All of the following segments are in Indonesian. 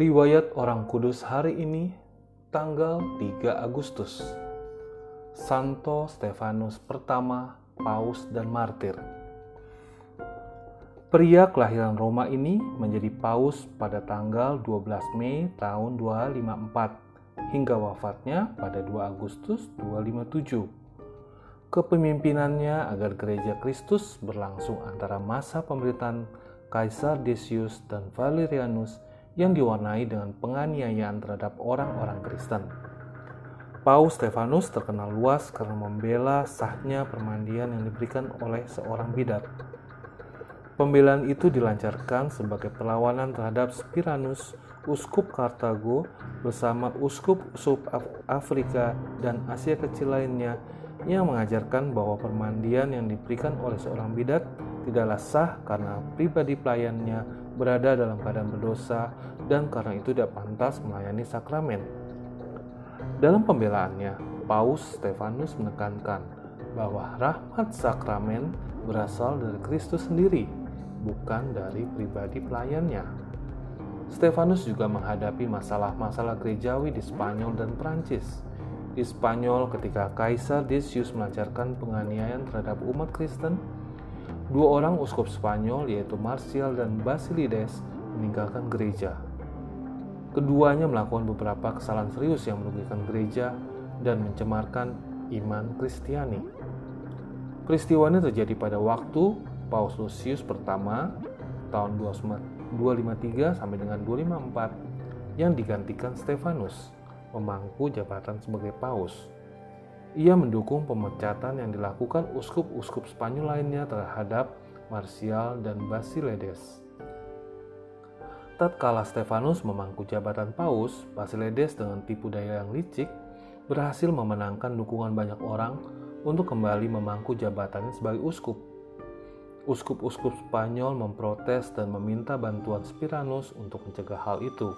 Riwayat Orang Kudus hari ini, tanggal 3 Agustus. Santo Stefanus pertama, Paus dan Martir. Pria kelahiran Roma ini menjadi paus pada tanggal 12 Mei tahun 254 hingga wafatnya pada 2 Agustus 257. Kepemimpinannya agar gereja Kristus berlangsung antara masa pemerintahan Kaisar Decius dan Valerianus yang diwarnai dengan penganiayaan terhadap orang-orang Kristen. Paus Stefanus terkenal luas karena membela sahnya permandian yang diberikan oleh seorang bidat. Pembelaan itu dilancarkan sebagai perlawanan terhadap Spiranus, uskup Kartago, bersama uskup-uskup Afrika dan Asia Kecil lainnya yang mengajarkan bahwa permandian yang diberikan oleh seorang bidat tidaklah sah karena pribadi pelayannya berada dalam keadaan berdosa dan karena itu tidak pantas melayani sakramen. Dalam pembelaannya, Paus Stefanus menekankan bahwa rahmat sakramen berasal dari Kristus sendiri, bukan dari pribadi pelayannya. Stefanus juga menghadapi masalah-masalah gerejawi di Spanyol dan Prancis. Di Spanyol, ketika Kaisar Decius melancarkan penganiayaan terhadap umat Kristen, Dua orang uskup Spanyol yaitu Marcial dan Basilides meninggalkan gereja. Keduanya melakukan beberapa kesalahan serius yang merugikan gereja dan mencemarkan iman Kristiani. Peristiwa ini terjadi pada waktu Paus Lucius pertama tahun 253 sampai dengan 254 yang digantikan Stefanus memangku jabatan sebagai paus. Ia mendukung pemecatan yang dilakukan uskup-uskup Spanyol lainnya terhadap Martial dan Basiledes. Tatkala Stefanus memangku jabatan paus, Basiledes dengan tipu daya yang licik berhasil memenangkan dukungan banyak orang untuk kembali memangku jabatannya sebagai uskup. Uskup-uskup Spanyol memprotes dan meminta bantuan Spiranus untuk mencegah hal itu.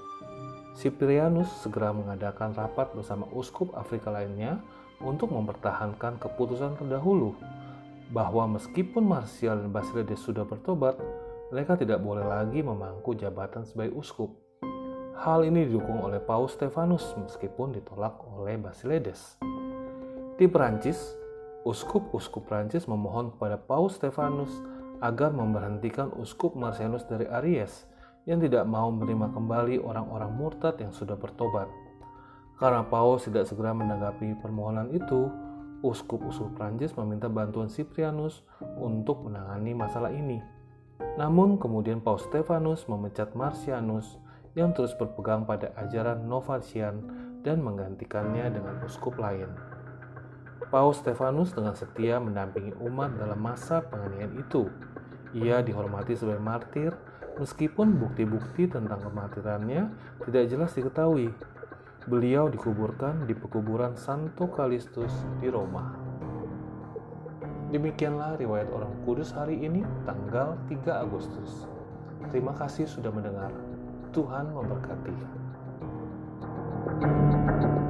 Ciprianus segera mengadakan rapat bersama uskup Afrika lainnya untuk mempertahankan keputusan terdahulu bahwa meskipun Marsial dan Basiledes sudah bertobat, mereka tidak boleh lagi memangku jabatan sebagai uskup. Hal ini didukung oleh Paus Stefanus meskipun ditolak oleh Basiledes. Di Perancis, uskup-uskup Perancis memohon kepada Paus Stefanus agar memberhentikan uskup Marcianus dari Aries yang tidak mau menerima kembali orang-orang murtad yang sudah bertobat. Karena Paus tidak segera menanggapi permohonan itu, uskup-uskup Prancis meminta bantuan Cyprianus untuk menangani masalah ini. Namun kemudian Paus Stefanus memecat Marcianus yang terus berpegang pada ajaran Novatian dan menggantikannya dengan uskup lain. Paus Stefanus dengan setia mendampingi umat dalam masa penganiayaan itu. Ia dihormati sebagai martir meskipun bukti-bukti tentang kemartirannya tidak jelas diketahui Beliau dikuburkan di pekuburan Santo Kalistus di Roma. Demikianlah riwayat orang kudus hari ini tanggal 3 Agustus. Terima kasih sudah mendengar. Tuhan memberkati. thank you